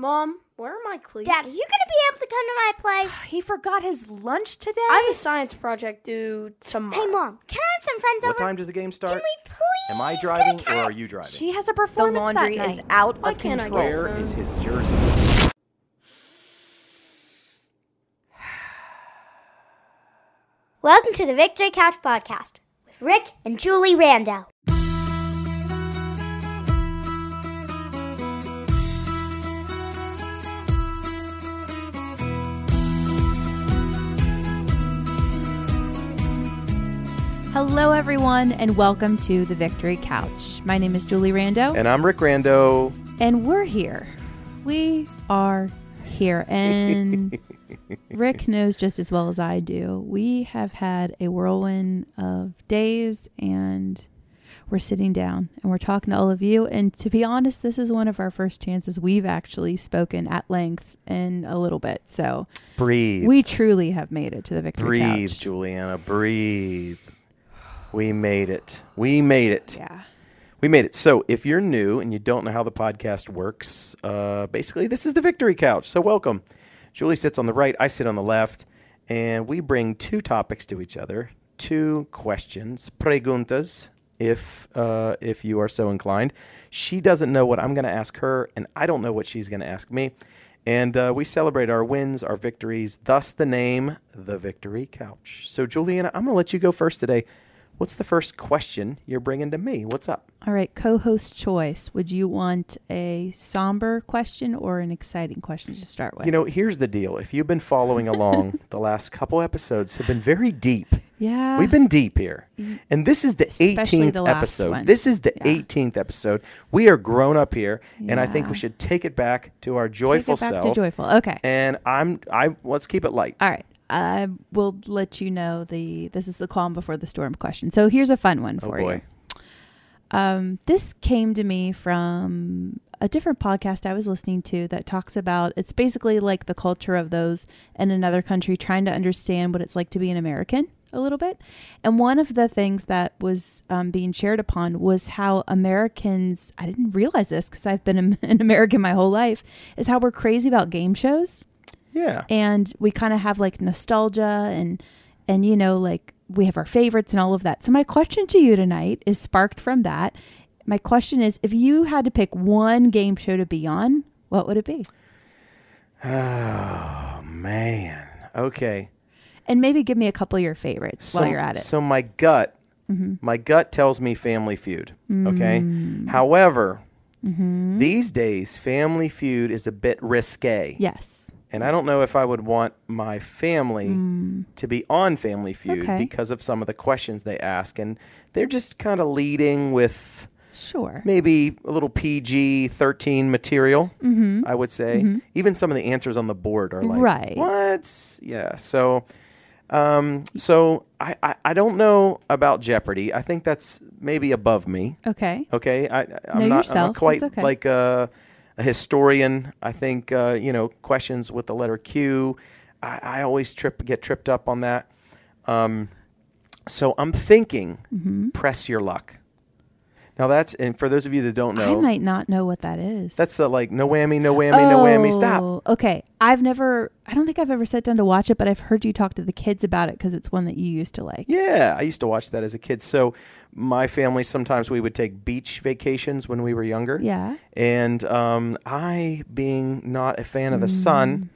Mom, where are my cleats? Dad, are you gonna be able to come to my play? He forgot his lunch today. I have a science project due tomorrow. Hey, Mom, can I have some friends What over? What time does the game start? Can we please? Am I get a driving or are you driving? she has a performance the laundry that is night. Is out Why of can't control. go Where phone? is his jersey? Welcome to the Victory Couch Podcast with Rick and Julie Rando. Hello, everyone, and welcome to the Victory Couch. My name is Julie Rando, And I'm Rick Rando. and we're here. We are here, and Rick knows just as well as I do. We have had a whirlwind of days, and we're sitting down and we're talking to all of you. And to be honest, this is one of our first chances we've actually spoken at length in a little bit. So Breathe. we truly have made it to the Victory breathe, Couch. Breathe, Juliana. Breathe. We made it. We made it. Yeah. We made it. So, if you're new and you don't know how the podcast works, uh, basically, this is the Victory Couch. So, welcome. Julie sits on the right, I sit on the left, and we bring two topics to each other, two questions, preguntas, if uh, if you are so inclined. She doesn't know what I'm going to ask her, and I don't know what she's going to ask me. And uh, we celebrate our wins, our victories, thus the name, the Victory Couch. So, Juliana, I'm going to let you go first today. What's the first question you're bringing to me? What's up? All right, co-host choice. Would you want a somber question or an exciting question to start with? You know, here's the deal. If you've been following along, the last couple episodes have been very deep. yeah, We've been deep here. And this is the Especially 18th the episode. one. This is the Yeah. 18th episode. We are grown up here, and I think we should take it back to our joyful Take it back self. to joyful. Okay, And I'm I let's keep it light. all right. I will let you know the this is the calm before the storm question. So here's a fun one Oh for boy. you. Um, this came to me from a different podcast I was listening to that talks about it's basically like the culture of those in another country trying to understand what it's like to be an American a little bit. And one of the things that was um, being shared upon was how Americans, I didn't realize this because I've been an American my whole life, is how we're crazy about game shows Yeah. and we kind of have like nostalgia and and you know like we have our favorites and all of that. So my question to you tonight is sparked from that. My question is if you had to pick one game show to be on, what would it be? Oh man. Okay. And maybe give me a couple of your favorites So, while you're at it. so my gut, Mm-hmm. my gut tells me Family Feud. Okay. Mm. However, Mm-hmm. these days Family Feud is a bit risque. yes. And I don't know if I would want my family to be on Family Feud Mm. Okay. because of some of the questions they ask. And they're just kind of leading with Sure. maybe a little PG 13 material, Mm-hmm. I would say. Even some of the answers on the board are like, Right. what? Yeah. So. Um, so I, I, I don't know about Jeopardy. I think that's maybe above me. Okay. Okay, I, I'm Know not. I'm not quite okay. like a, a historian. I think uh, you know questions with the letter Q. I, I always trip get tripped up on that. Um, so I'm thinking, Mm-hmm. press your luck. Now that's and for those of you that don't know, I might not know what that is. that's uh like no whammy, no whammy, no whammy. Stop. Oh, Okay. I've never, I don't think I've ever sat down to watch it, but I've heard you talk to the kids about it because it's one that you used to like. Yeah, I used to watch that as a kid. So my family sometimes we would take beach vacations when we were younger. Yeah. And um, I, being not a fan of the Mm. sun,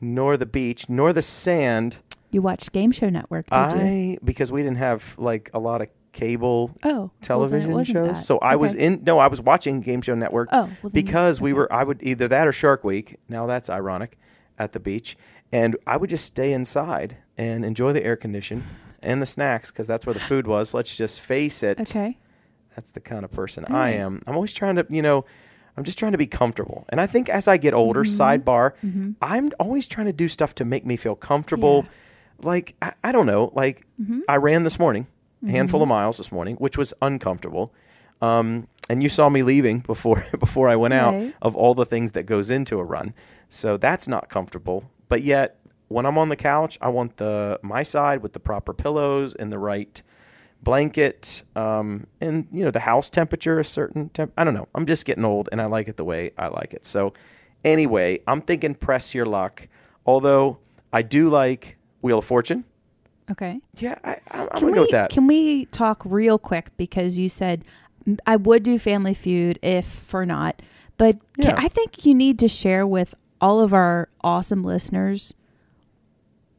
nor the beach, nor the sand, You watched Game Show Network, did you? I because we didn't have like a lot of cable Oh. well, television wasn't shows. that. So I was in no, I was watching Game Show Network Oh, well, then- because we were I would either that or Shark Week. Now that's ironic at the beach. And I would just stay inside and enjoy the air condition and the snacks because that's where the food was. Let's just face it. Okay. That's the kind of person All I am. I'm always trying to, you know, I'm just trying to be comfortable. And I think as I get older, Mm-hmm. sidebar, I'm always trying to do stuff to make me feel comfortable. Like, I, I don't know, like Mm-hmm. I ran this morning, a handful of miles this morning, which was uncomfortable. Um, and you saw me leaving before before I went out of all the things that goes into a run. So that's not comfortable. But yet when I'm on the couch, I want the my side with the proper pillows and the right blanket um, and you know the house temperature a certain temp- I don't know. I'm just getting old and I like it the way I like it. So Anyway, I'm thinking press your luck. Although I do like Wheel of Fortune. Okay. Yeah, I, I, I'm Can gonna we, go with that. Can we talk real quick because you said I would do Family Feud if for not, but can, I think you need to share with all of our awesome listeners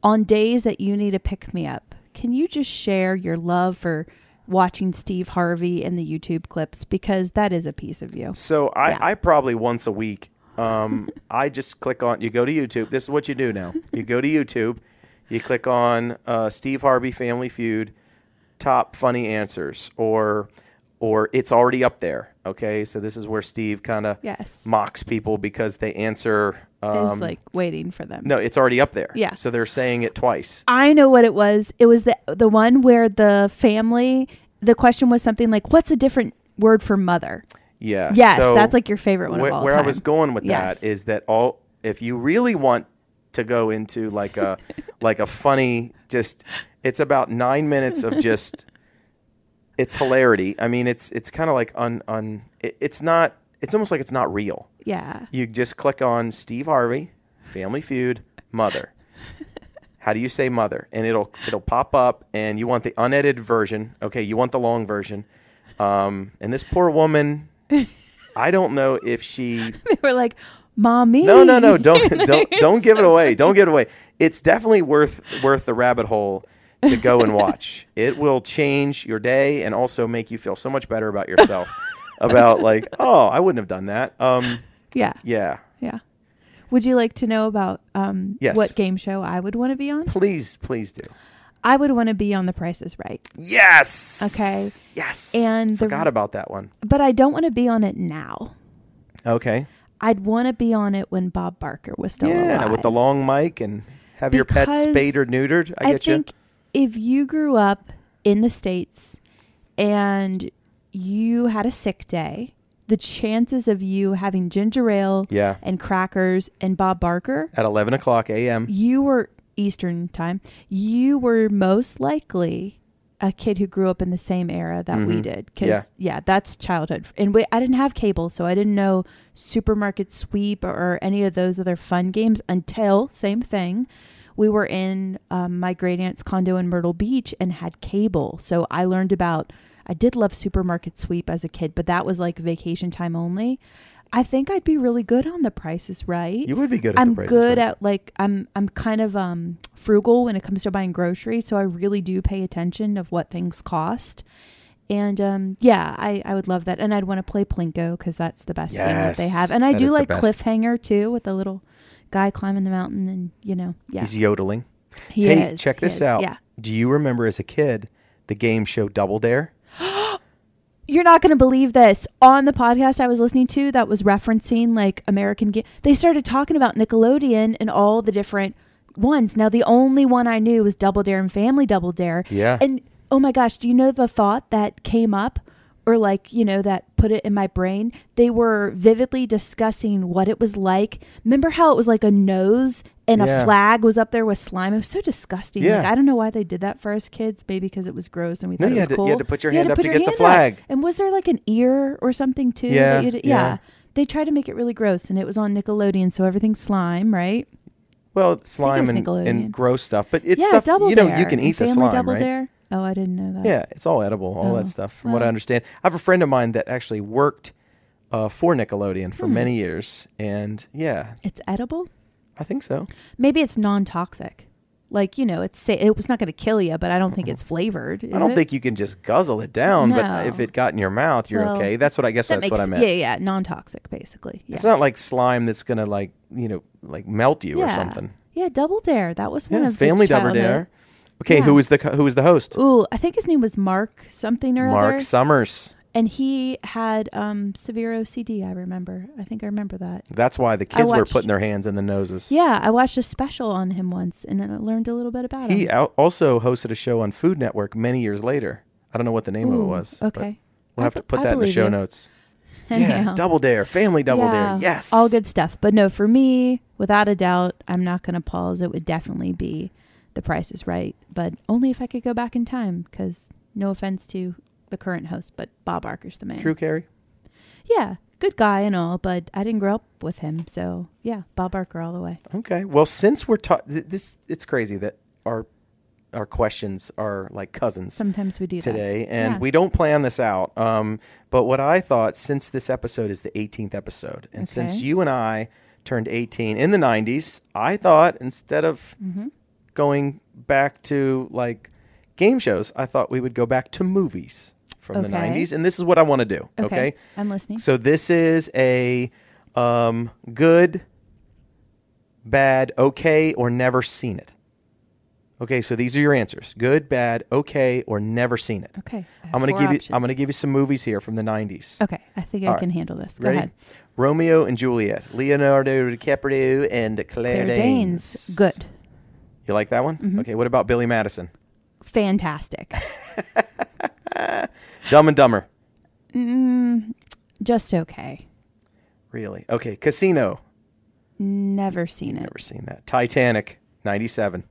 on days that you need to pick me up. Can you just share your love for watching Steve Harvey in the YouTube clips because that is a piece of you. So I, Yeah. I probably once a week. Um, I just click on. You go to YouTube. This is what you do now. You go to YouTube. You click on uh, Steve Harvey Family Feud, top funny answers, or or it's already up there. Okay, so this is where Steve kind of Yes. mocks people because they answer. is Um, like waiting for them. no, it's already up there. Yeah. So they're saying it twice. I know what it was. It was the the one where the family. The question was something like, "What's a different word for mother?" Yeah. Yes, so that's like your favorite one where, all where I was going with Yes. that is that all if you really want to go into like a like a funny just it's about nine minutes of just it's hilarity. I mean it's it's kind of like un un it, it's not it's almost like it's not real. Yeah. You just click on Steve Harvey, Family Feud, Mother. How do you say mother? And it'll it'll pop up, and you want the unedited version. Okay, you want the long version. Um, and this poor woman, I don't know if she. they were like, "Mommy." No, no, no! Don't don't don't give it away! Don't give it away! It's definitely worth worth the rabbit hole to go and watch. It will change your day and also make you feel so much better about yourself. about like, oh, I wouldn't have done that. Um, Yeah. yeah. Yeah. Would you like to know about um, Yes. what game show I would want to be on? Please, please do. I would want to be on The Price is Right, Yes. Okay. Yes. And the- forgot about that one. but I don't want to be on it now. Okay. I'd want to be on it when Bob Barker was still yeah, alive. Yeah, with the long mic and have your pets spayed or neutered. I, get think if you grew up in the states and you had a sick day, the chances of you having ginger ale. Yeah. and crackers and Bob Barker, At eleven o'clock a.m. you were Eastern time. You were most likely a kid who grew up in the same era that we Mhm. did. Cause Yeah. yeah, that's childhood. And we, I didn't have cable, so I didn't know supermarket sweep or any of those other fun games until same thing. We were in um, my great aunt's condo in Myrtle Beach and had cable. So I learned about, I did love supermarket sweep as a kid, but that was like vacation time only. I think I'd be really good on the prices right. You would be good. At I'm the Price is good Right. at like I'm I'm kind of um frugal when it comes to buying groceries, so I really do pay attention of what things cost. And um yeah, I I would love that, and I'd want to play Plinko because that's the best game that they have, and I do like. Cliffhanger too with the little guy climbing the mountain, and you know yeah He's yodeling. he hey, is, check he this is, out. Yeah, Do you remember as a kid the game show Double Dare? You're not going to believe this. On the podcast I was listening to that was referencing like American they started talking about Nickelodeon and all the different ones. Now, the only one I knew was Double Dare and Family Double Dare. Yeah. And oh my gosh, do you know the thought that came up? Or like, you know, that put it in my brain. They were vividly discussing what it was like. Remember how it was like a nose and Yeah. a flag was up there with slime? It was so disgusting. Like Yeah. I don't know why they did that for us kids. Maybe because it was gross and we No, thought it was to- you had to put your You hand up to get the hand up. flag. And was there like an ear or something too? Yeah, that you did- yeah. They tried to make it really gross, and it was on Nickelodeon, so everything's slime, right? Well, slime and, and gross stuff, but it's yeah, stuff Double you know Dare you can eat the slime, Double right? Dare. Oh, I didn't know that. Yeah, it's all edible, all Oh, that stuff. From what I understand, I have a friend of mine that actually worked uh, for Nickelodeon for Hmm. many years, and yeah, It's edible. I think so. Maybe it's non-toxic. Like you know, it's sa- it was not going to kill you, but I don't think mm-hmm. it's flavored. I don't it? think you can just guzzle it down, but if it got in your mouth, you're Well, okay. That's what I guess. that that's makes what I meant. yeah, yeah, non-toxic basically. Yeah. It's not like slime that's gonna like you know like melt you or something. yeah, Double Dare. That was one Yeah, of the Family Double Dare. Okay, Yeah. who was the who was the host? Ooh, I think his name was Marc something or Marc other. Summers. And he had um severe OCD. I remember. I think I remember that. That's why the kids were putting their hands in the noses. Yeah, I watched a special on him once, and I learned a little bit about it. He him. al- also hosted a show on Food Network many years later. I don't know what the name of it was. Okay. We'll I have to put I that in the show you. notes. Yeah. Double Dare, Family Double Yeah, Dare. Yes. All good stuff. But no, for me, without a doubt, I'm not going to pause. It would definitely be The Price is Right, but only if I could go back in time, because no offense to the current host, but Bob Barker's the man. Drew Carey. Yeah, good guy and all, but I didn't grow up with him. So yeah, Bob Barker all the way. Okay. Well, since we're ta- th- this, it's crazy that our our questions are like cousins Sometimes we do that. today, and Yeah. we don't plan this out. Um, but what I thought, since this episode is the 18th episode, and since you and I turned 18 in the 90s, I thought instead of Mm-hmm. going back to like game shows, I thought we would go back to movies from the Okay. 90s, and this is what I want to do. Okay. I'm listening. So this is a um, good, bad, okay, or never seen it. Okay, so these are your answers: good, bad, okay, or never seen it. okay. I have I'm gonna four give you. I'm options. gonna give you some movies here from the '90s. Okay, I think All I right. can handle this. Go Ready? ahead. Romeo and Juliet, Leonardo DiCaprio and Claire, Claire Danes. Danes, good, You like that one? Mhm. Okay. What about Billy Madison? fantastic. Dumb and Dumber. mm, just okay. Really? Okay. Casino. Never seen it. Never seen that. Titanic. '97.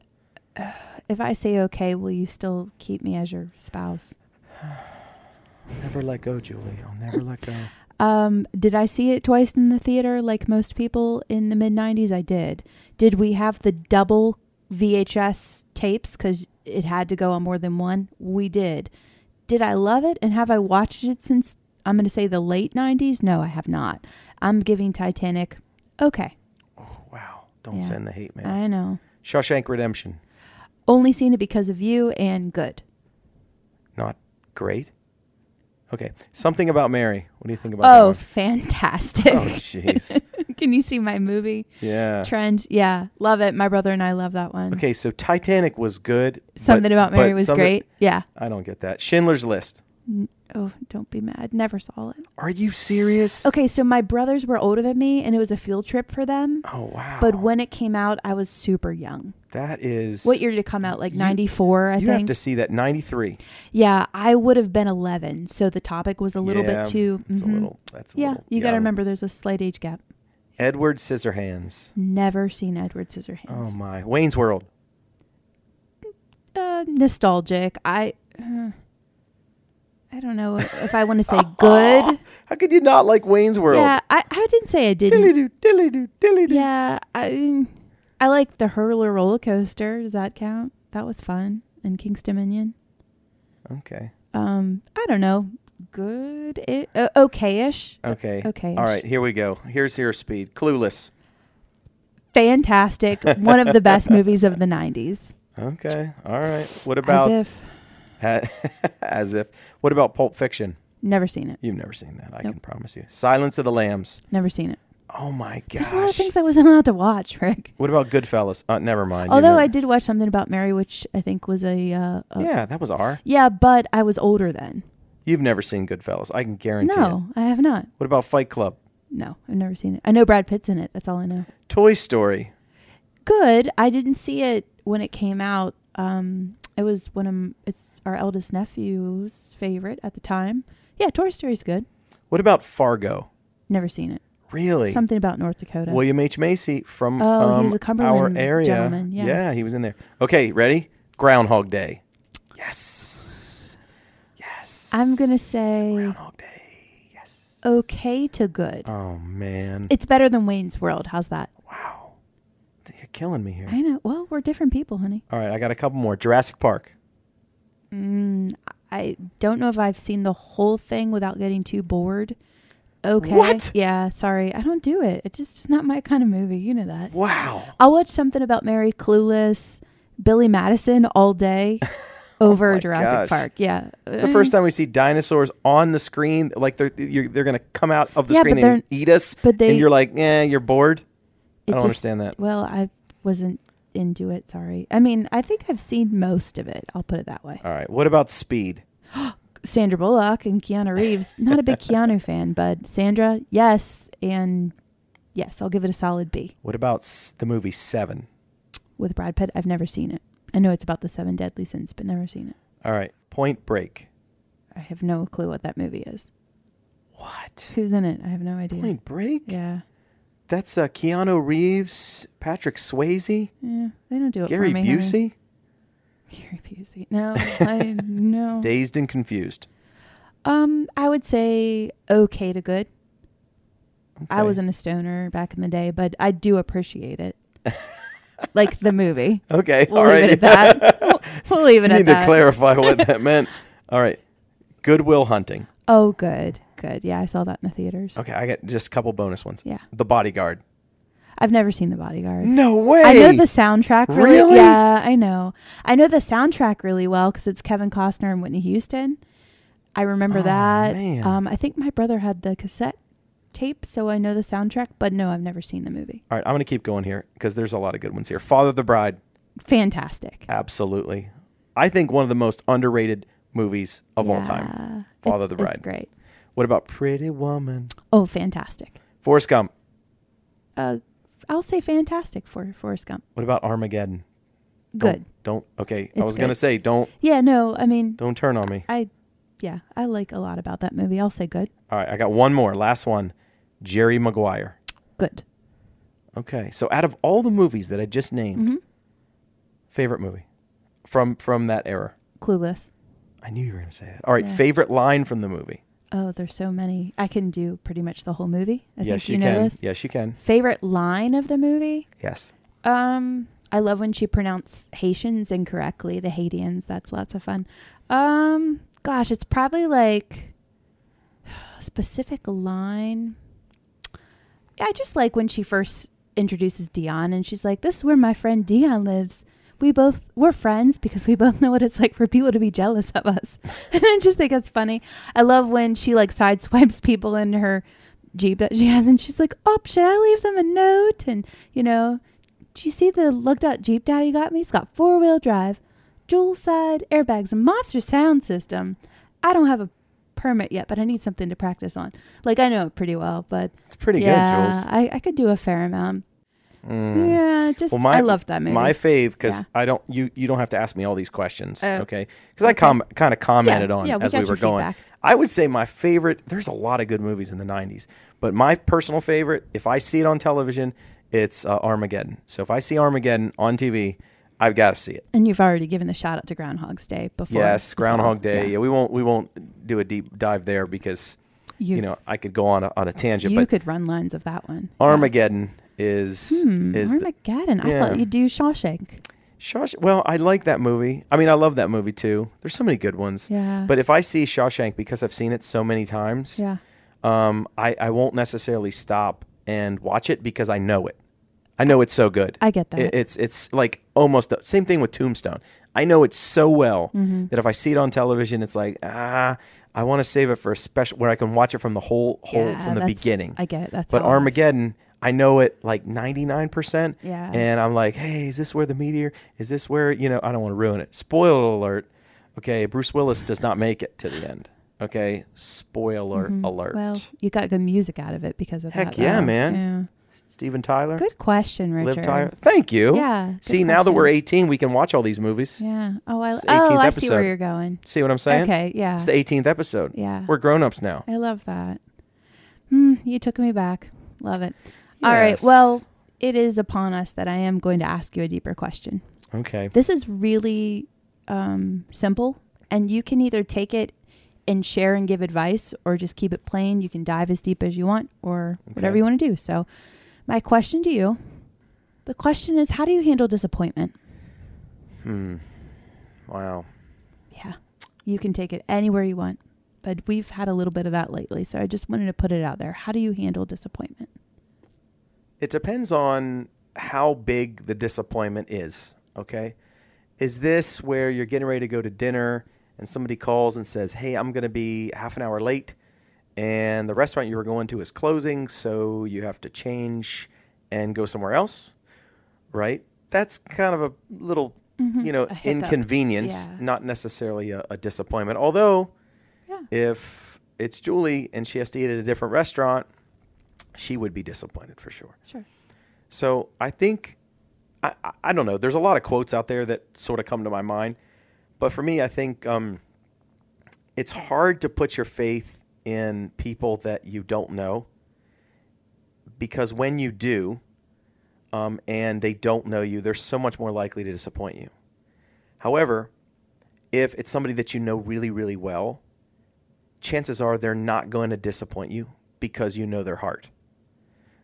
If I say okay, will you still keep me as your spouse? Never let go, Julie. I'll never let go. Um, did I see it twice in the theater like most people in the mid 90s? I did. Did we have the double VHS tapes cuz it had to go on more than one? We did. Did I love it and have I watched it since I'm going to say the late 90s? No, I have not. I'm giving Titanic okay. Oh, wow. Don't Yeah. send the hate mail. I know. Shawshank Redemption. Only seen it because of you and good. Not great. Okay. Something about Mary. What do you think about Oh, that fantastic. Oh, jeez. Can you see my movie Yeah. trend? Yeah, love it. My brother and I love that one. Okay, so Titanic was good. but- Something about Mary was something- great. Yeah. I don't get that. Schindler's List. N- Oh, don't be mad. Never saw it. Are you serious? Okay, so my brothers were older than me and it was a field trip for them. Oh wow. But when it came out, I was super young. that is What year did it come out? Like You- 94, I think. you think. have to see that 93. yeah, I would have been 11. So the topic was a little Yeah, bit too. It's mhm. a little that's a Yeah, little you got to young. remember there's a slight age gap. Edward Scissorhands. Never seen Edward Scissorhands. Oh my. Wayne's World. uh, nostalgic. I uh, I don't know if I want to say good. How could you not like Wayne's World? yeah, I, I didn't say I didn't. Dilly doo, dilly doo, dilly doo. Yeah, I I like the hurler roller coaster. Does that count? That was fun in Kings Dominion. Okay. Um, I don't know. Good, uh, okay-ish, Okay. okay. All right, here we go. Here's your speed. Clueless. fantastic. One of the best movies of the '90s. Okay. All right. What about As if as if? What about Pulp Fiction? never seen it. You've never seen that. I Nope. can promise you. Silence of the Lambs. Never seen it. Oh my gosh. There's a lot of things I wasn't allowed to watch, Rick. what about Goodfellas? Uh, never mind. Although never- I did watch something about Mary, which I think was a, uh, a Yeah, that was R. yeah, but I was older then. You've never seen Goodfellas. I can guarantee it. No, I have not. What about Fight Club? No, I've never seen it. I know Brad Pitt's in it. That's all I know. Toy Story. Good. I didn't see it when it came out. Um, it was one of it's our eldest nephew's favorite at the time. Yeah, Toy Story's good. What about Fargo? Never seen it. Really? Something about North Dakota. William H. Macy from Oh, um, a Cumberland our area. gentleman, Yeah, he was in there. Okay, ready? Groundhog Day. Yes. I'm gonna say Groundhog Day. Yes. okay to good. Oh man. It's better than Wayne's World. How's that? wow. You're killing me here. I know. Well, we're different people, honey. All right, I got a couple more. Jurassic Park. Mm, I don't know if I've seen the whole thing without getting too bored. Okay. What? Yeah, sorry. I don't do it. It's just it's not my kind of movie. You know that. Wow. I'll watch something about Mary Clueless, Billy Madison all day Oh over Oh Jurassic gosh. Park. Yeah. It's the first mm. time we see dinosaurs on the screen. Like they're you're, they're gonna come out of the Yeah, screen and eat us. but they- and you're like, yeah, you're bored. I don't just- understand that. Well, I wasn't into it. Sorry. I mean, I think I've seen most of it. I'll put it that way. All right. What about Speed? Sandra Bullock and Keanu Reeves. Not a big Keanu fan, but Sandra, yes, and yes, I'll give it a solid B. What about the movie Seven? With Brad Pitt, I've never seen it. I know it's about the seven deadly sins, but never seen it. All right. Point Break. I have no clue what that movie is. What? Who's in it? I have no idea. Point Break? Yeah. That's uh, Keanu Reeves, Patrick Swayze, Yeah. They don't do it Gary for me. Busey, Gary Busey. No, I no. Dazed and Confused. Um, I would say okay to good. I wasn't a stoner back in the day, but I do appreciate it. like the movie. Okay, We'll all leave right. it at that. We'll, we'll leave it you at need to clarify what that meant. All right. Good Will Hunting. Oh, good, good. Yeah, I saw that in the theaters. Okay, I got just a couple bonus ones. Yeah, The Bodyguard. I've never seen The Bodyguard. No way. I know the soundtrack really. Really? Yeah, I know. I know the soundtrack really well because it's Kevin Costner and Whitney Houston. I remember Oh, that. man. Um, I think my brother had the cassette tape, so I know the soundtrack. But no, I've never seen the movie. All right, I'm going to keep going here because there's a lot of good ones here. Father of the Bride. Fantastic. Absolutely. I think one of the most underrated movies of all time. Father of the Bride. Great. What about Pretty Woman? Oh, fantastic. Forrest Gump. Uh, I'll say fantastic for Forrest Gump. What about Armageddon? Good. Don't, don't okay. I It's was going to say don't Yeah. No, I mean, don't turn on me. I, yeah, I like a lot about that movie. I'll say good. All right, I got one more. Last one. Jerry Maguire. Good. Okay. So out of all the movies that I just named, hmm favorite movie from from that era? Clueless. I knew you were going to say that. All right, Yeah. favorite line from the movie? Oh, there's so many. I can do pretty much the whole movie. I yes, think you, you, know can. this. Yes, you can. Favorite line of the movie? Yes. Um, I love when she pronounced Haitians incorrectly, the Haitians. That's lots of fun. Um, gosh, it's probably like a specific line. Yeah, I just like when she first introduces Dion and she's like, "This is where my friend Dion lives." We both we're friends because we both know what it's like for people to be jealous of us. and I just think it's funny. I love when she like sideswipes people in her Jeep that she has and she's like, Oh, should I leave them a note? And you know, do you see the looked out Jeep Daddy got me? It's got four wheel drive, dual side airbags, monster sound system. I don't have a permit yet, but I need something to practice on. Like I know it pretty well, but It's pretty yeah, good, Jules. I, I could do a fair amount. Mm. Yeah, just Well, my- I loved that movie. My fave, because Yeah. I don't you you don't have to ask me all these questions, Oh, okay? Because I com- kind of commented yeah, on yeah, we as we were going. feedback. I would say my favorite. There's a lot of good movies in the '90s, but my personal favorite, if I see it on television, it's uh, Armageddon. So if I see Armageddon on TV, I've got to see it. And you've already given the shout out to Groundhog's Day before. yes. Groundhog Day. Yeah. Yeah. we won't we won't do a deep dive there because You, you know I could go on a, on a tangent. you could run lines of that one. Yeah. Armageddon is Hmm, is the, Armageddon. I yeah. thought you'd do Shawshank. Shawshank. Well, I like that movie. I mean, I love that movie too. There's so many good ones. Yeah. But if I see Shawshank because I've seen it so many times, yeah. um, I, I won't necessarily stop and watch it because I know it. I know it's so good. I get that. It- it's it's like almost the same thing with Tombstone. I know it so well Mm-hmm. that if I see it on television, it's like ah, I want to save it for a special where I can watch it from the whole whole Yeah, from the beginning. I get it. That's but Armageddon, I know it like ninety nine percent. Yeah. And I'm like, hey, is this where the meteor? Is this where you know? I don't want to ruin it. Spoiler alert. Okay, Bruce Willis does not make it to the end. Okay, spoiler Mhm. alert. Well, you got good music out of it because of Heck that. Heck yeah, man. Steven Tyler, Good question, Richard. Liv Tyler. Thank you. Yeah. See, now that we're 18, we can watch all these movies. Yeah. Oh, I, oh, 18th I see where you're going. See what I'm saying? Okay. Yeah. It's the 18th episode. yeah. We're grown ups now. I love that. Hmm, you took me back. Love it. All right. Well, it is upon us that I am going to ask you a deeper question. Okay. This is really um, simple, and you can either take it and share and give advice, or just keep it plain. You can dive as deep as you want, or whatever you want to do. So, my question to you the question is how do you handle disappointment? Hmm. Wow. Yeah, you can take it anywhere you want, but we've had a little bit of that lately. So, I just wanted to put it out there. How do you handle disappointment? It depends on how big the disappointment is. Okay. Is this where you're getting ready to go to dinner and somebody calls and says, Hey, I'm going to be half an hour late and the restaurant you were going to is closing, so you have to change and go somewhere else? Right? That's kind of a little, you know, Mm-hmm. A hiccup. inconvenience, Yeah. not necessarily a, a disappointment. Although, Yeah. if it's Julie and she has to eat at a different restaurant, she would be disappointed for sure. Sure. So I think I, I, I don't know. There's a lot of quotes out there that sort of come to my mind, but for me, I think um, it's hard to put your faith in people that you don't know, because when you do, um, and they don't know you, they're so much more likely to disappoint you. However, if it's somebody that you know really, really well, chances are they're not going to disappoint you because you know their heart.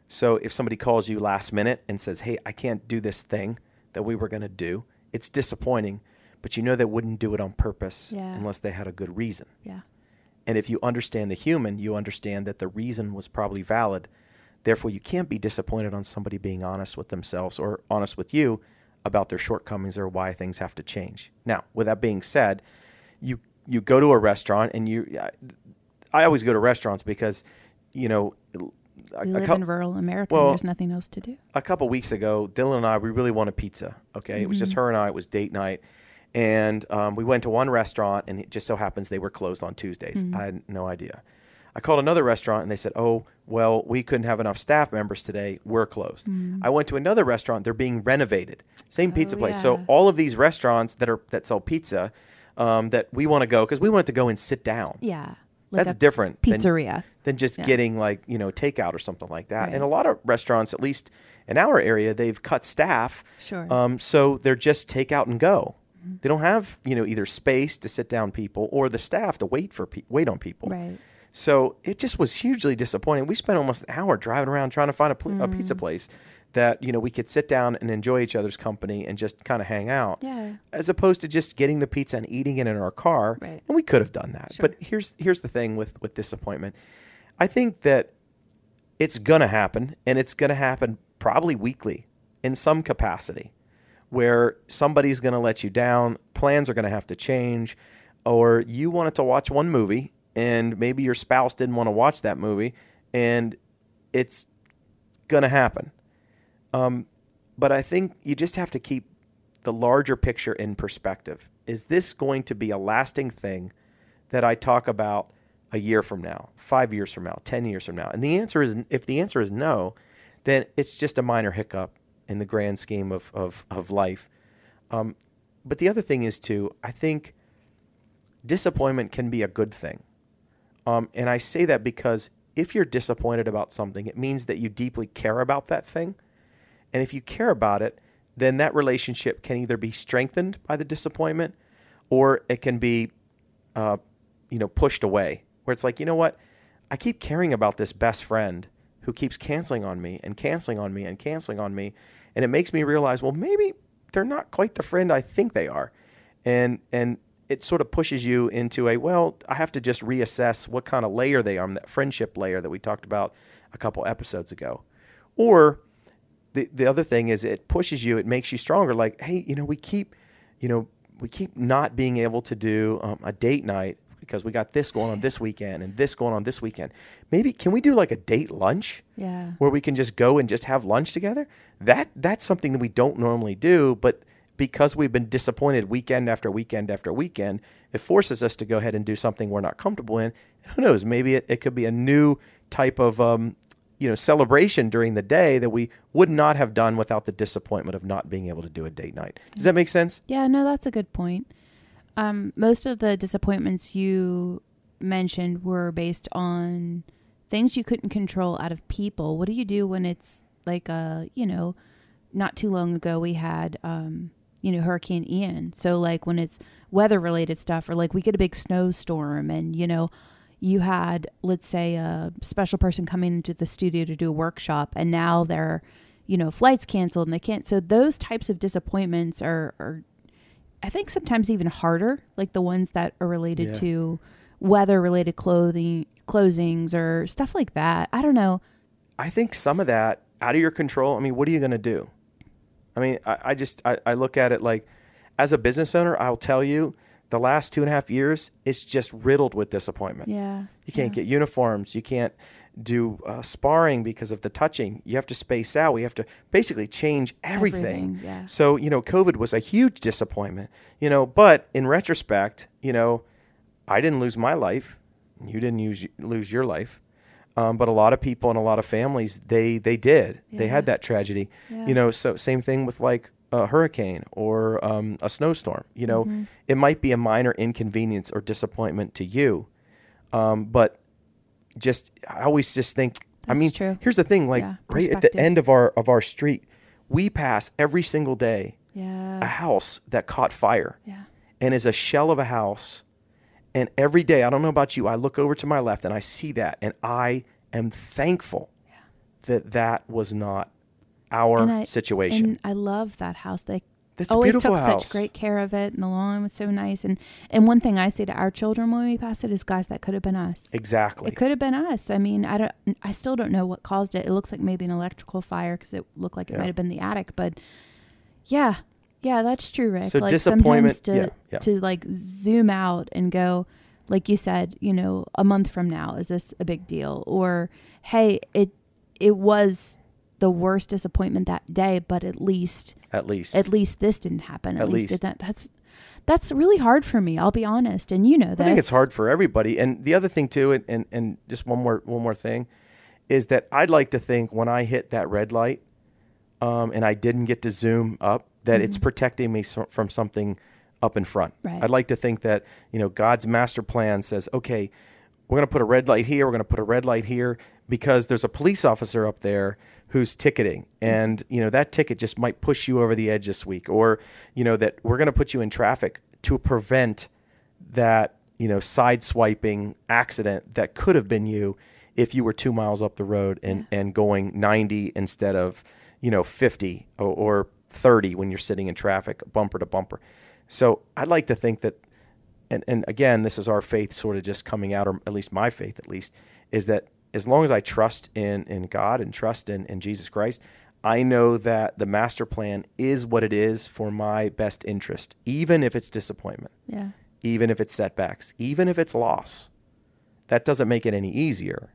So if somebody calls you last minute and says, "Hey, I can't do this thing that we were going to do," it's disappointing, but you know they wouldn't do it on purpose Yeah. unless they had a good reason. Yeah. And if you understand the human, you understand that the reason was probably valid. Therefore, you can't be disappointed on somebody being honest with themselves or honest with you about their shortcomings or why things have to change. Now, with that being said, you you go to a restaurant and you I, I always go to restaurants because you know a, We live cou- in rural America. well- There's nothing else to do. a couple weeks ago, Dylan and I, we really wanted pizza. Okay, it was just mm-hmm. her and I. It was date night, and um, we went to one restaurant, and it just so happens they were closed on Tuesdays. I had no idea. I called another restaurant, and they said, "Oh, well, we couldn't have enough staff members today. We're closed." I went to another restaurant; they're being renovated. Same pizza Oh, place. So all of these restaurants that are that sell pizza. Um, that we want to go because we want to go and sit down. Yeah. Like That's different than- Pizzeria. than just Yeah. getting like you know takeout or something like that. Right. And a lot of restaurants, at least in our area, they've cut staff. Sure. Um, so they're just take out and go. Mm-hmm. They don't have you know either space to sit down people or the staff to wait for pe- wait on people. Right. So it just was hugely disappointing. We spent almost an hour driving around trying to find a, pl- a Mm. pizza place that you know we could sit down and enjoy each other's company and just kind of hang out Yeah. as opposed to just getting the pizza and eating it in our car. Right. And we could have done that. Sure. But here's here's the thing with with disappointment. I think that it's gonna happen, and it's gonna happen probably weekly in some capacity, where somebody's gonna let you down. Plans are gonna have to change, or you wanted to watch one movie, and maybe your spouse didn't want to watch that movie, and it's gonna happen. Um, but I think you just have to keep the larger picture in perspective. Is this going to be a lasting thing that I talk about a year from now, five years from now, 10 years from now? And the answer is if the answer is no, then it's just a minor hiccup in the grand scheme of, of, of life. Um, but the other thing is, too, I think disappointment can be a good thing. Um, and I say that because if you're disappointed about something, it means that you deeply care about that thing. And if you care about it, then that relationship can either be strengthened by the disappointment or it can be, uh, you know, pushed away. Where it's like, you know what? I keep caring about this best friend who keeps canceling on me and canceling on me and canceling on me. And it makes me realize, well, maybe they're not quite the friend I think they are. And, and, it sort of pushes you into a well i have to just reassess what kind of layer they are that friendship layer that we talked about a couple episodes ago or the the other thing is it pushes you it makes you stronger like hey you know we keep you know we keep not being able to do um, a date night because we got this going on this weekend and this going on this weekend. Maybe can we do like a date lunch? Yeah. where we can just go and just have lunch together? That that's something that we don't normally do but because we've been disappointed weekend after weekend after weekend it forces us to go ahead and do something we're not comfortable in. Who knows maybe it, it could be a new type of um, you know celebration during the day that we would not have done without the disappointment of not being able to do a date night. Does that make sense? Yeah, no, that's a good point. Um, most of the disappointments you mentioned were based on things you couldn't control out of people. What do you do when it's like a, you know, not too long ago we had, um, you know, Hurricane Ian. So like when it's weather related stuff or like we get a big snowstorm and, you know, you had, let's say, a special person coming into the studio to do a workshop and now they're, you know, flights canceled and they can't. So those types of disappointments are, are I think sometimes even harder, like the ones that are related Yeah. to weather related clothing closings or stuff like that. I don't know. I think some of that out of your control. I mean, what are you going to do? I mean, I, I just I, I look at it like as a business owner, I'll tell you the last two and a half years it's just riddled with disappointment. Yeah. You can't get uniforms. You can't do uh, sparring because of the touching. You have to space out. We have to basically change everything. Everything, yeah. So, you know, COVID was a huge disappointment, you know, but in retrospect, you know, I didn't lose my life. You didn't use, lose your life. Um, but a lot of people and a lot of families, they, they did. They had that tragedy. Yeah. You know, so same thing with like a hurricane or um, a snowstorm. You know, Mm-hmm. it might be a minor inconvenience or disappointment to you. Um, but just I always just think I mean true. here's the thing like Yeah, right at the end of our of our street we pass every single day a house that caught fire Yeah. and is a shell of a house and every day I don't know about you I look over to my left and I see that and I am thankful that that was not our I- situation. And I love that house. They That's always beautiful took house. such great care of it, and the lawn was so nice. And and one thing I say to our children when we pass it is, guys, that could have been us. exactly. It could have been us. I mean, I don't. I still don't know what caused it. It looks like maybe an electrical fire because it looked like it Yeah. might have been the attic. But yeah, yeah, that's true, Rick. So like disappointment- sometimes to yeah, yeah. to like zoom out and go, like you said, you know, a month from now, is this a big deal? Or hey, it it was the worst disappointment that day, but at least at least. at least this didn't happen. At, At least, least. that, that's that's really hard for me. I'll be honest, and you know this. I think it's hard for everybody. And the other thing too, and, and, and just one more one more thing, is that I'd like to think when I hit that red light, um, and I didn't get to zoom up, that it's protecting me from something up in front. Right. I'd like to think that you know God's master plan says, okay, we're going to put a red light here, we're going to put a red light here because there's a police officer up there who's ticketing. And you know that ticket just might push you over the edge this week or you know that we're going to put you in traffic to prevent that you know side swiping accident that could have been you if you were two miles up the road and and going 90 instead of you know 50 or, or 30 when you're sitting in traffic bumper to bumper. So i'd like to think that and, and again this is our faith sort of just coming out or at least my faith at least is that as long as i trust in in god and trust in, in jesus christ i know that the master plan is what it is for my best interest even if it's disappointment Yeah. even if it's setbacks, even if it's loss. That doesn't make it any easier.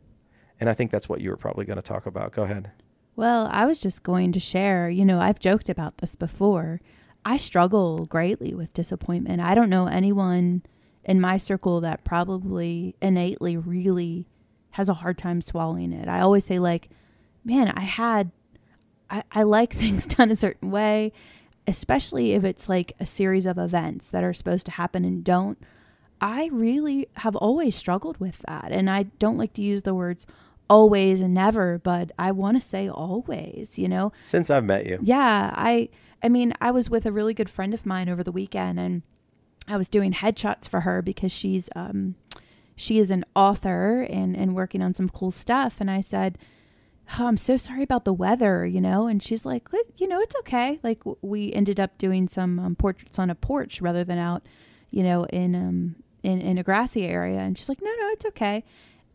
And I think that's what you were probably going to talk about. Go ahead. Well, I was just going to share, you know, I've joked about this before. I struggle greatly with disappointment. I don't know anyone in my circle that probably innately really has a hard time swallowing it. I always say, like, man, I had, I, I like things done a certain way, especially if it's like a series of events that are supposed to happen and don't. I really have always struggled with that. And I don't like to use the words always and never, but I want to say always, you know? Since I've met you, Yeah, I I mean, I was with a really good friend of mine over the weekend and I was doing headshots for her because she's um she is an author and and working on some cool stuff and I said, oh, I'm so sorry about the weather, you know, and she's like, you know, it's okay. Like we ended up doing some um, portraits on a porch rather than out, you know, in um in in a grassy area and she's like, "No, no, it's okay."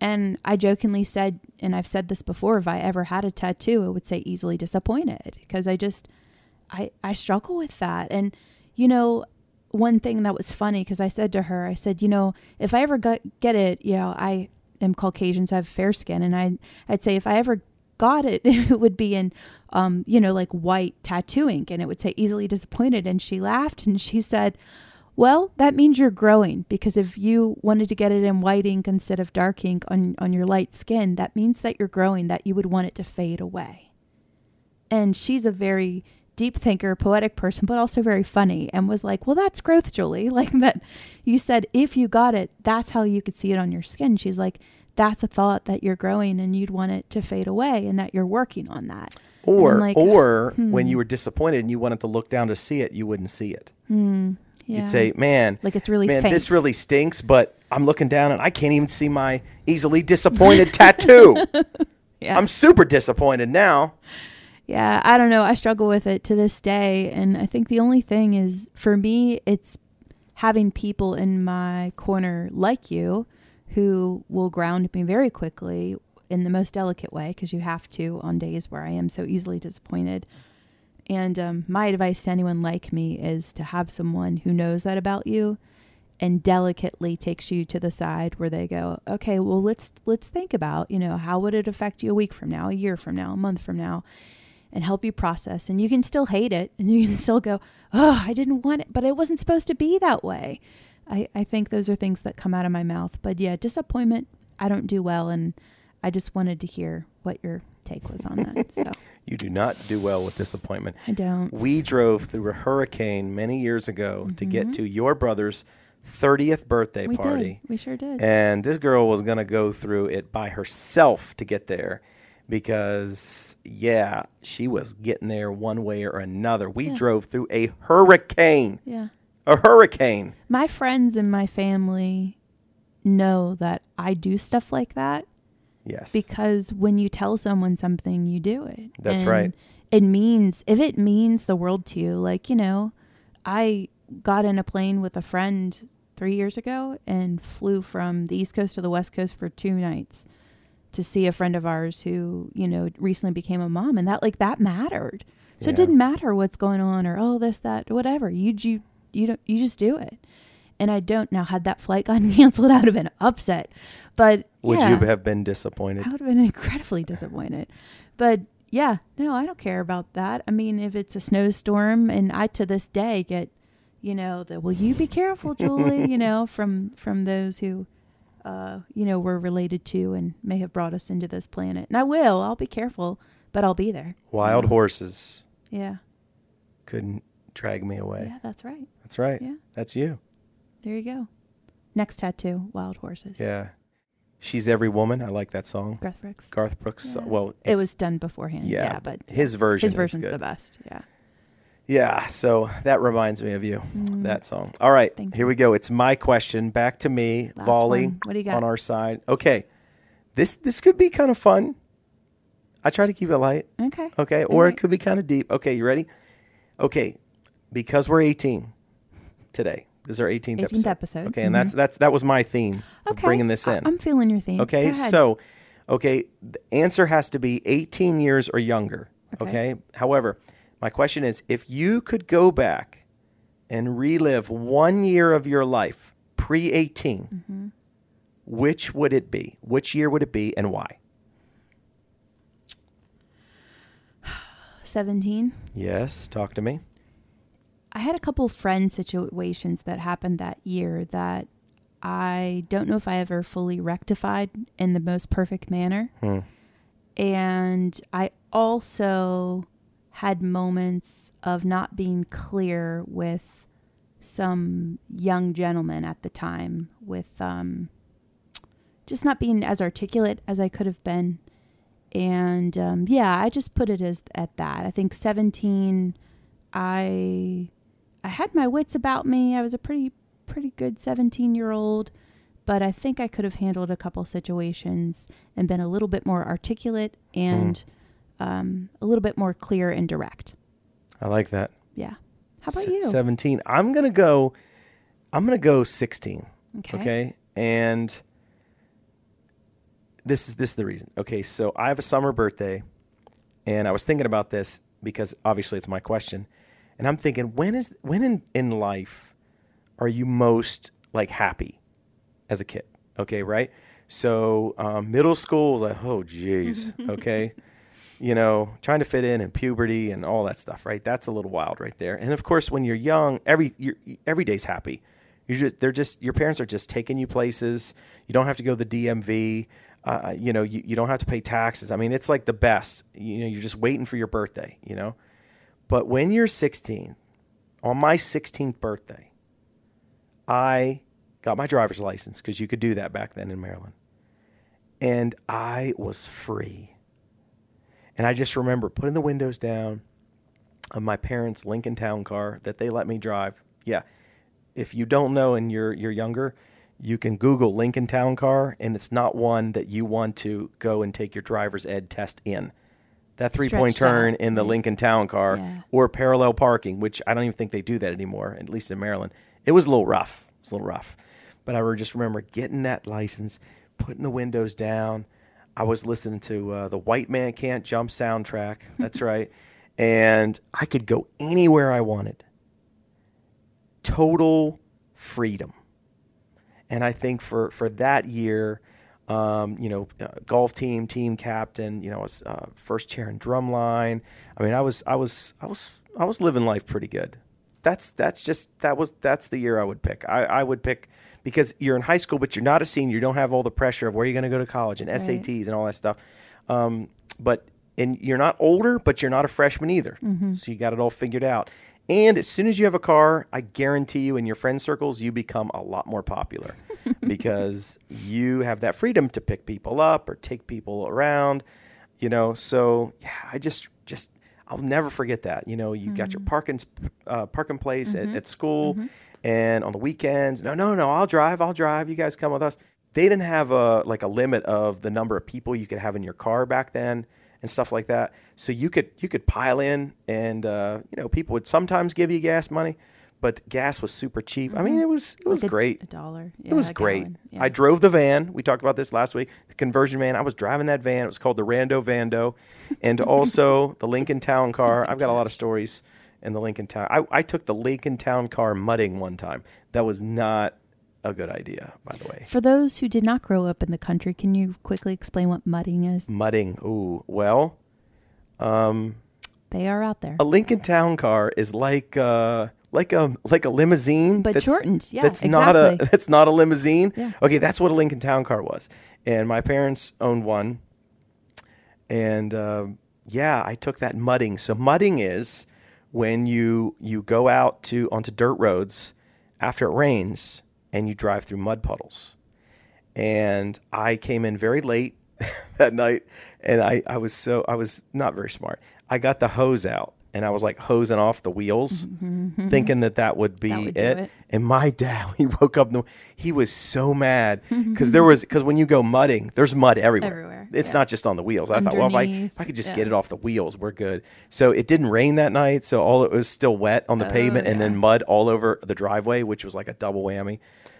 And I jokingly said, and I've said this before, if I ever had a tattoo, it would say easily disappointed because I just, I, I struggle with that. And, you know, one thing that was funny because I said to her, I said, you know, if I ever got, get it, you know, I am Caucasian, so I have fair skin. And I, I'd say if I ever got it, it would be in, um, you know, like white tattoo ink and it would say easily disappointed. And she laughed and she said, well, that means you're growing because if you wanted to get it in white ink instead of dark ink on, on your light skin, that means that you're growing, that you would want it to fade away. And she's a very deep thinker, poetic person, but also very funny and was like, Well, that's growth, Julie. Like that you said, if you got it, that's how you could see it on your skin. She's like, That's a thought that you're growing and you'd want it to fade away and that you're working on that. or like, or hmm. when you were disappointed and you wanted to look down to see it, you wouldn't see it. Hmm. Yeah. You'd say, "Man, like it's really man, faint. this really stinks." But I'm looking down and I can't even see my easily disappointed tattoo. Yeah. I'm super disappointed now. Yeah, I don't know. I struggle with it to this day. And I think the only thing is for me, it's having people in my corner like you who will ground me very quickly in the most delicate way because you have to on days where I am so easily disappointed. And um, my advice to anyone like me is to have someone who knows that about you and delicately takes you to the side where they go, okay, well let's let's think about, you know, how would it affect you a week from now, a year from now, a month from now, and help you process. And you can still hate it and you can still go, Oh, I didn't want it, but it wasn't supposed to be that way. I, I think those are things that come out of my mouth. But yeah, disappointment, I don't do well and I just wanted to hear what your take was on that. So You do not do well with disappointment. I don't. We drove through a hurricane many years ago to get to your brother's 30th birthday Mm-hmm. We party. did. We sure did. And this girl was going to go through it by herself to get there because, yeah, she was getting there one way or another. We Yeah. drove through a hurricane. yeah. A hurricane. my friends and my family know that I do stuff like that. Yes. because when you tell someone something, you do it. That's And right. It means if it means the world to you, like you know, I got in a plane with a friend three years ago and flew from the East Coast to the West Coast for two nights to see a friend of ours who you know recently became a mom, and that like that mattered. So Yeah. it didn't matter what's going on or oh this that whatever you you you don't you just do it. And I don't now. Had that flight gotten canceled, I would have been upset. But Would yeah. you have been disappointed? I would have been incredibly disappointed. But yeah, no, I don't care about that. I mean, if it's a snowstorm and I to this day get, you know, the will you be careful, Julie, you know, from from those who uh, you know, we're related to and may have brought us into this planet. And I will. I'll be careful, but I'll be there. Wild horses Yeah. couldn't drag me away. Yeah, that's right. That's right. Yeah. That's you. There you go. Next tattoo, wild horses. Yeah. She's every woman. I like that song. Garth Brooks. Garth Brooks. Yeah. Well, it was done beforehand. yeah, Yeah, but his version his is version's good. the best. Yeah. Yeah, so that reminds me of you. Mm. That song. All right, Thank here you. we go. It's my question. Back to me, Last volley one. What do you got? on our side. Okay, this this could be kind of fun. I try to keep it light. Okay. Okay, or it could be kind of deep. Okay, you ready? Okay, because we're 18 today. This is our 18th, 18th episode. episode. Okay, and that's that's that was my theme of Okay. bringing this I- in. I'm feeling your theme. Okay, so okay, the answer has to be 18 years or younger. Okay. Okay. However, my question is if you could go back and relive one year of your life pre 18, Mm-hmm. which would it be? Which year would it be and why? 17. Yes, talk to me. I had a couple friend situations that happened that year that I don't know if I ever fully rectified in the most perfect manner. Hmm. And I also had moments of not being clear with some young gentleman at the time, with um, just not being as articulate as I could have been. And um, yeah, I just put it as at that. I think 17, I I had my wits about me. I was a pretty pretty good 17 year old, but I think I could have handled a couple situations and been a little bit more articulate and um, a little bit more clear and direct. I like that. Yeah. How about S- you? 17. I'm going to go I'm going to go 16. Okay. Okay. And this is this is the reason. Okay, so I have a summer birthday and I was thinking about this because obviously it's my question. And I'm thinking when is when in, in life are you most like happy as a kid? Okay, right? So um, middle school is like, oh geez, okay. You know, trying to fit in and puberty and all that stuff, right? That's a little wild right there. And of course, when you're young, every you're, every day's happy. You're just they're just your parents are just taking you places. You don't have to go to the DMV. Uh, you know, you, you don't have to pay taxes. I mean, it's like the best. You know, you're just waiting for your birthday. You know, but when you're 16, on my 16th birthday, I got my driver's license because you could do that back then in Maryland, and I was free. And I just remember putting the windows down of my parents' Lincoln Town car that they let me drive. Yeah. If you don't know and you're you're younger, you can Google Lincoln Town car and it's not one that you want to go and take your driver's ed test in. That three point Stretched out, turn in the. Lincoln Town car Yeah. or parallel parking, which I don't even think they do that anymore, at least in Maryland. It was a little rough. It was a little rough. But I just remember getting that license, putting the windows down. I was listening to uh, the White Men Can't Jump soundtrack. That's right. And I could go anywhere I wanted. Total freedom. And I think for, for that year, um, you know, uh, golf team, team captain, you know, I was uh, first chair in drumline. I mean, I was, I was, I was, I was living life pretty good. That's, that's just, that was, that's the year I would pick. I, I would pick because you're in high school, but you're not a senior. You don't have all the pressure of where you're going to go to college and SATs and all that stuff. Um, but, and you're not older, but you're not a freshman either. So you got it all figured out. And as soon as you have a car, I guarantee you in your friend circles, you become a lot more popular because you have that freedom to pick people up or take people around, you know. So yeah, I just, just, I'll never forget that. You know, you got your parking, uh, parking place at, at school and on the weekends. No, no, no, I'll drive, I'll drive. You guys come with us. they didn't have a like a limit of the number of people you could have in your car back then and stuff like that. So you could you could pile in, and uh, you know people would sometimes give you gas money, but gas was super cheap. I mean, it was it was Like great. A dollar. It was great. Yeah. I drove the van. We talked about this last week. The conversion van. I was driving that van. It was called the Rando Vando, and also the Lincoln Town car. I've got a lot of stories in the Lincoln Town. I, I took the Lincoln Town car mudding one time. That was not a good idea, by the way. For those who did not grow up in the country, can you quickly explain what mudding is? Mudding. Ooh. Well, um, They are out there. a Lincoln Town car is like uh like a like a limousine, But shortened. Yeah, that's not a that's not a limousine. Yeah. Okay, that's what a Lincoln Town car was, and my parents owned one, and uh, yeah, I took that mudding. So mudding is when you you go out to onto dirt roads after it rains and you drive through mud puddles and I came in very late that night, and I, I was so I was not very smart. I got the hose out, and I was like hosing off the wheels, mm-hmm. thinking that that would be That would it. it. And my dad, he woke up, the- he was so mad mm-hmm. because there was because when you go mudding, there's mud everywhere. Everywhere, It's yeah. not just on the wheels. I thought, well, if I, if I could just yeah. get it off the wheels, we're good. So it didn't rain that night, so all it was still wet on the oh, pavement, and then Oh, mud all over the driveway, which was like a double whammy.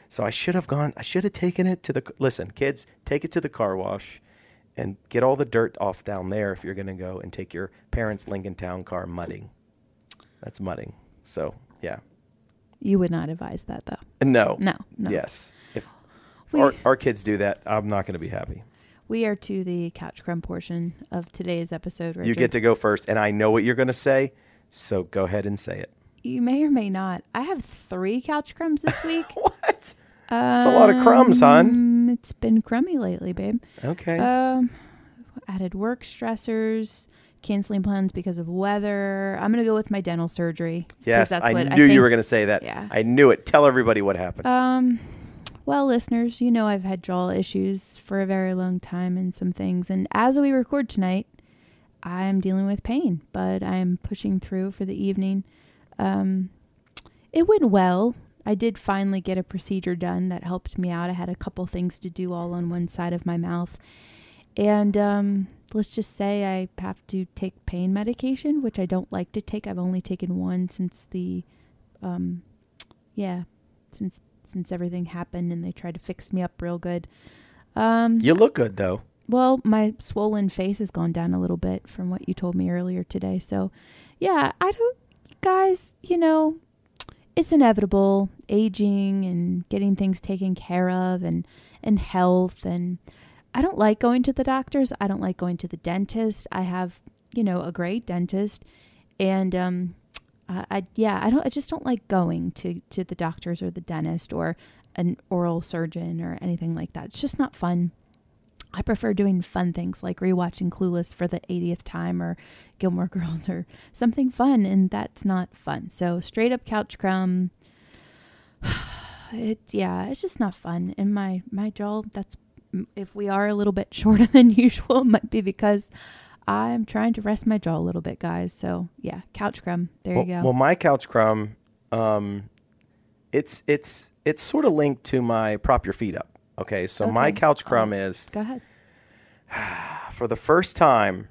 So I should have gone. I should have taken it to the. Listen, kids, take it to the car wash, and get all the dirt off down there if you're going to go and take your parents' Lincoln Town car mudding. That's mudding. So yeah, You would not advise that though. no, No, no. yes. If We- our, our kids do that, I'm not going to be happy. We are to the couch crumb portion of today's episode. Richard. You get to go first, and I know what you're going to say, so go ahead and say it. You may or may not. I have three couch crumbs this week. What? That's a lot of crumbs, hon. Um, It's been crummy lately, babe. Okay. Um, added work stressors, canceling plans because of weather. I'm gonna go with my dental surgery. 'cause yes, that's I what knew you think- were going to say that. Yeah. I knew it. Tell everybody what happened. Um, well, listeners, you know I've had jaw issues for a very long time and some things, and as we record tonight, I'm dealing with pain, but I'm pushing through for the evening. Um, it went well. I did finally get a procedure done that helped me out. I had a couple things to do all on one side of my mouth. And um, let's just say I have to take pain medication, which I don't like to take. I've only taken one since the, um, yeah, since since everything happened, and they tried to fix me up real good. Um, you look good though. well, my swollen face has gone down a little bit from what you told me earlier today. So, yeah, I don't, guys, you know, it's inevitable aging and getting things taken care of and, and health. And I don't like going to the doctors. I don't like going to the dentist. I have, you know, a great dentist. And, um, I, I yeah, I don't, I just don't like going to, to the doctors or the dentist or an oral surgeon or anything like that. It's just not fun. I prefer doing fun things like rewatching Clueless for the 80th time or Gilmore Girls or something fun, and that's not fun. So straight up couch crumb. It yeah, it's just not fun. And my my jaw. That's if we are a little bit shorter than usual, it might be because I'm trying to rest my jaw a little bit, guys. So yeah, couch crumb. There well, you go. well, my couch crumb, um, it's it's it's sort of linked to my prop your feet up. Okay, so my couch crumb Oh. is go ahead. for the first time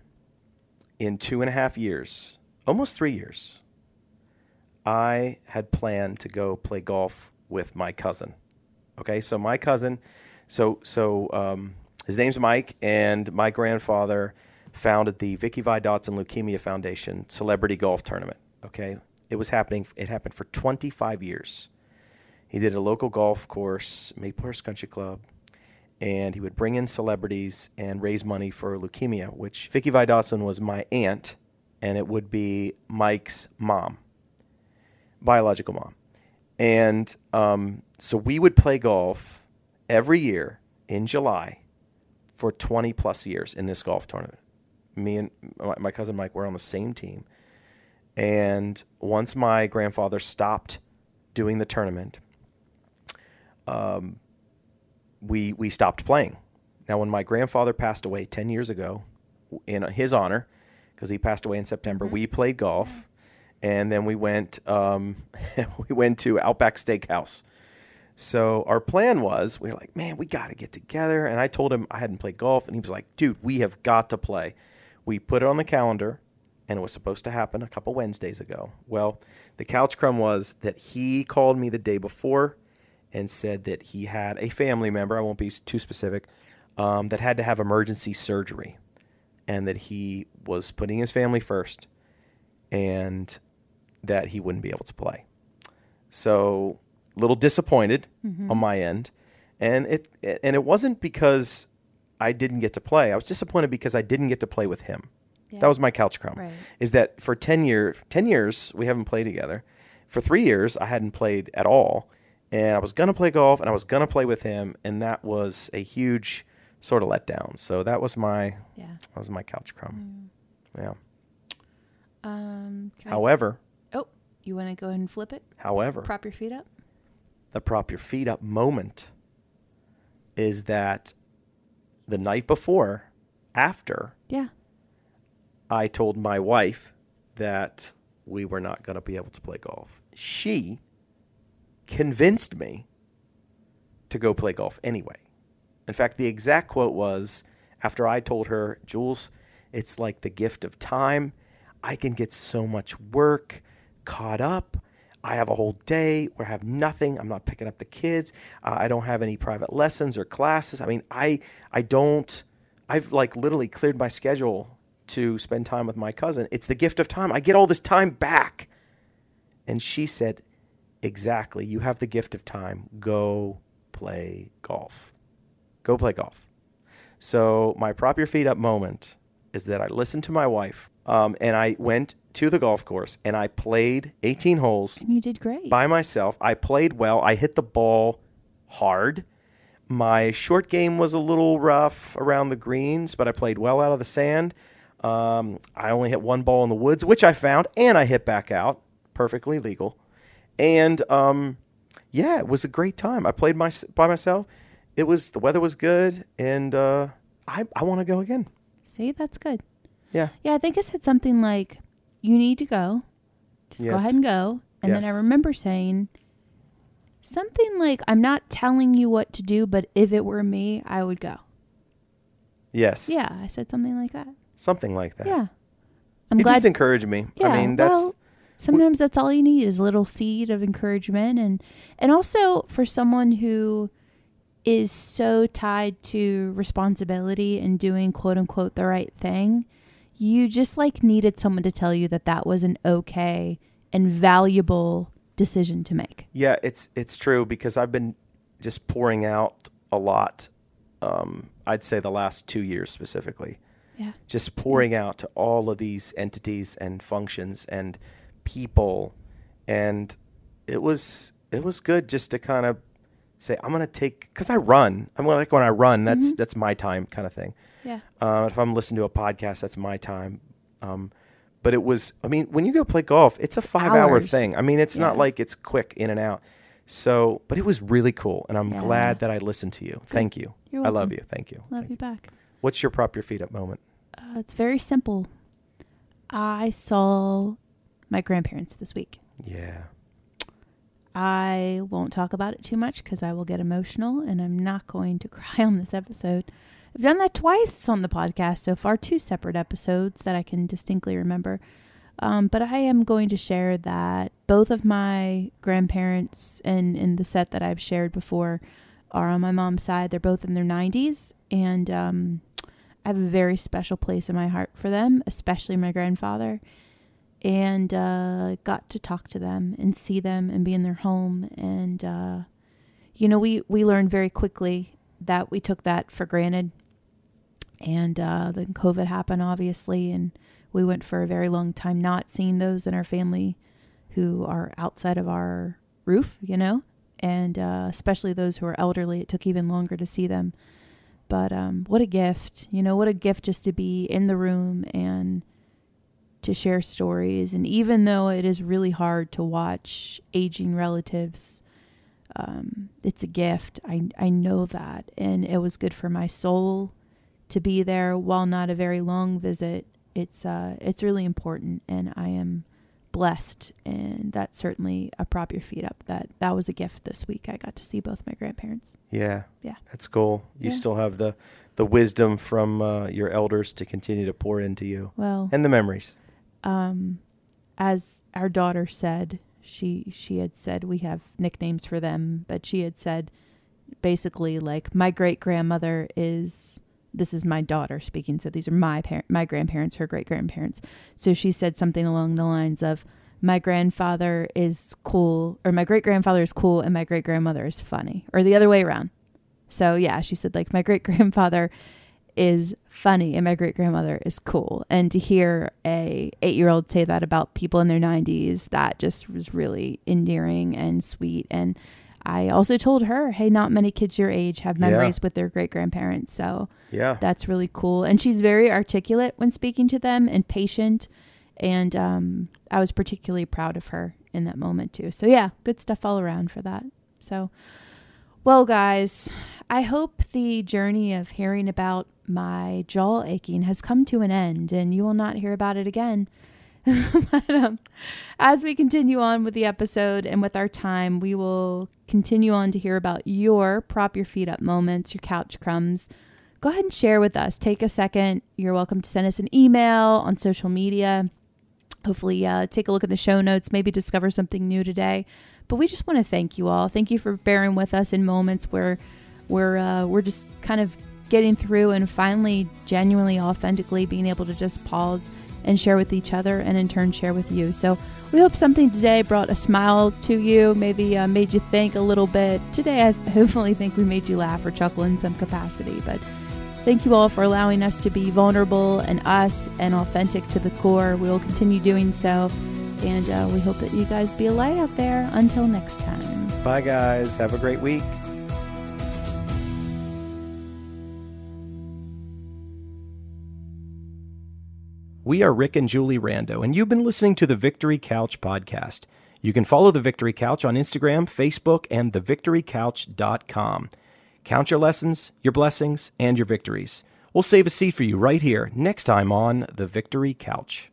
in two and a half years, almost three years, I had planned to go play golf with my cousin. Okay, so my cousin, so so um, his name's Mike, and my grandfather founded the Vicky Vi Dotson Leukemia Foundation Celebrity Golf Tournament. Okay, it was happening. It happened for 25 years. He did a local golf course, Horse Country Club, and he would bring in celebrities and raise money for leukemia, which Vicky Vi Dotson was my aunt, and it would be Mike's mom, biological mom. And um, so we would play golf every year in July for 20 plus years in this golf tournament. Me and my cousin Mike were on the same team. And once my grandfather stopped doing the tournament, um, we we stopped playing. Now, when my grandfather passed away ten years ago, in his honor, because he passed away in September, we played golf, and then we went um, we went to Outback Steakhouse So our plan was we were like, man, we got to get together. And I told him I hadn't played golf, and he was like, dude, we have got to play. We put it on the calendar, and it was supposed to happen a couple Wednesdays ago. Well, the couch crumb was that he called me the day before and said that he had a family member. I won't be too specific. Um, that had to have emergency surgery, and that he was putting his family first, and that he wouldn't be able to play. So, a little disappointed on my end, and it and it wasn't because I didn't get to play. I was disappointed because I didn't get to play with him. That was my couch crumb. Right. Is that for ten year ten years we haven't played together. For three years I hadn't played at all, and I was gonna play golf and I was gonna play with him, and that was a huge sort of letdown. So that was my Yeah. that was my couch crumb. Yeah. Um. can I- However, oh, you want to go ahead and flip it? however, Prop your feet up. the prop your feet up moment is that the night before, after Yeah. I told my wife that we were not going to be able to play golf, she convinced me to go play golf anyway. In fact, the exact quote was after I told her, Jules, it's like the gift of time. I can get so much work caught up. I have a whole day where I have nothing. I'm not picking up the kids. Uh, I don't have any private lessons or classes. I mean, I I don't. I've like literally cleared my schedule to spend time with my cousin. It's the gift of time. I get all this time back. And she said, Exactly. You have the gift of time. Go play golf. Go play golf. So, my prop your feet up moment is that I listened to my wife um, and I went to the golf course and I played 18 holes And you did great. by myself. I played well. I hit the ball hard. My short game was a little rough around the greens, but I played well out of the sand. Um, I only hit one ball in the woods, which I found, and I hit back out, perfectly legal. And um, yeah, it was a great time. I played my by myself. It was the weather was good, and uh, I I want to go again. See, that's good. Yeah, Yeah, I think I said something like, "You need to go. Just go ahead and go." And then I remember saying something like, "I'm not telling you what to do, but if it were me, I would go." yes, Yeah, I said something like that. something like that. Yeah, I'm it glad. just encouraged me. yeah, I mean, that's well, sometimes that's all you need is a little seed of encouragement, and and also for someone who is so tied to responsibility and doing quote unquote the right thing, you just like needed someone to tell you that that was an okay and valuable decision to make. Yeah, it's it's true because I've been just pouring out a lot. Um, I'd say the last two years specifically, Yeah. just pouring out to all of these entities and functions and people, and it was it was good just to kind of say I'm gonna take because I run. I'm like when I run, that's that's my time kind of thing. Yeah. Uh, if I'm listening to a podcast, that's my time. Um, but it was, I mean, when you go play golf, it's a five hour thing. I mean, it's not like it's quick in and out. So, but it was really cool. And I'm Yeah. glad that I listened to you. Thank you. I love you. Thank you. Love Thank you back. What's your prop your feet up moment? Uh, it's very simple. I saw my grandparents this week. Yeah. I won't talk about it too much because I will get emotional and I'm not going to cry on this episode. I've done that twice on the podcast so far, two separate episodes that I can distinctly remember. Um, but I am going to share that both of my grandparents and in the set that I've shared before are on my mom's side. They're both in their 90s, and um, I have a very special place in my heart for them, especially my grandfather and uh, got to talk to them and see them and be in their home. And uh, you know, we we learned very quickly that we took that for granted. And uh, then COVID happened, obviously, and we went for a very long time not seeing those in our family who are outside of our roof, you know, and uh, especially those who are elderly. It took even longer to see them. But um, what a gift, you know, what a gift just to be in the room and to share stories. And even though it is really hard to watch aging relatives, um, it's a gift. I, I know that. And it was good for my soul to be there while not a very long visit. It's, uh, it's really important. And I am blessed, and that's certainly a prop your feet up. That that was a gift this week. I got to see both my grandparents. Yeah. Yeah. That's cool. You Yeah. still have the the wisdom from uh, your elders to continue to pour into you Well, and the memories. Um, as our daughter said, she she had said we have nicknames for them, but she had said basically like my great grandmother is this is my daughter speaking, so these are my parent, my grandparents, her great grandparents. So she said something along the lines of my grandfather is cool, or my great grandfather is cool, and my great grandmother is funny, or the other way around. So yeah, she said like my great grandfather is funny and my great grandmother is cool. And to hear a eight year old say that about people in their nineties, that just was really endearing and sweet. And I also told her, hey, not many kids your age have Yeah. memories with their great grandparents. So Yeah. that's really cool. And she's very articulate when speaking to them and patient. And um, I was particularly proud of her in that moment too. So yeah, good stuff all around for that. So, well, guys, I hope the journey of hearing about my jaw aching has come to an end and you will not hear about it again. but um, as we continue on with the episode and with our time, we will continue on to hear about your prop your feet up moments, your couch crumbs. Go ahead and share with us. Take a second. You're welcome to send us an email on social media. Hopefully, uh, take a look at the show notes, maybe discover something new today. But we just want to thank you all. Thank you for bearing with us in moments where we're uh, we're just kind of getting through and finally, genuinely, authentically being able to just pause and share with each other, and in turn share with you. So we hope something today brought a smile to you, maybe uh, made you think a little bit. Today, I hopefully think we made you laugh or chuckle in some capacity. But thank you all for allowing us to be vulnerable and us and authentic to the core. We will continue doing so. And uh, we hope that you guys be a light out there. Until next time. Bye, guys. Have a great week. We are Rick and Julie Rando, and you've been listening to the Victory Couch podcast. You can follow the Victory Couch on Instagram, Facebook, and thevictorycouch.com. Count your lessons, your blessings, and your victories. We'll save a seat for you right here next time on the Victory Couch.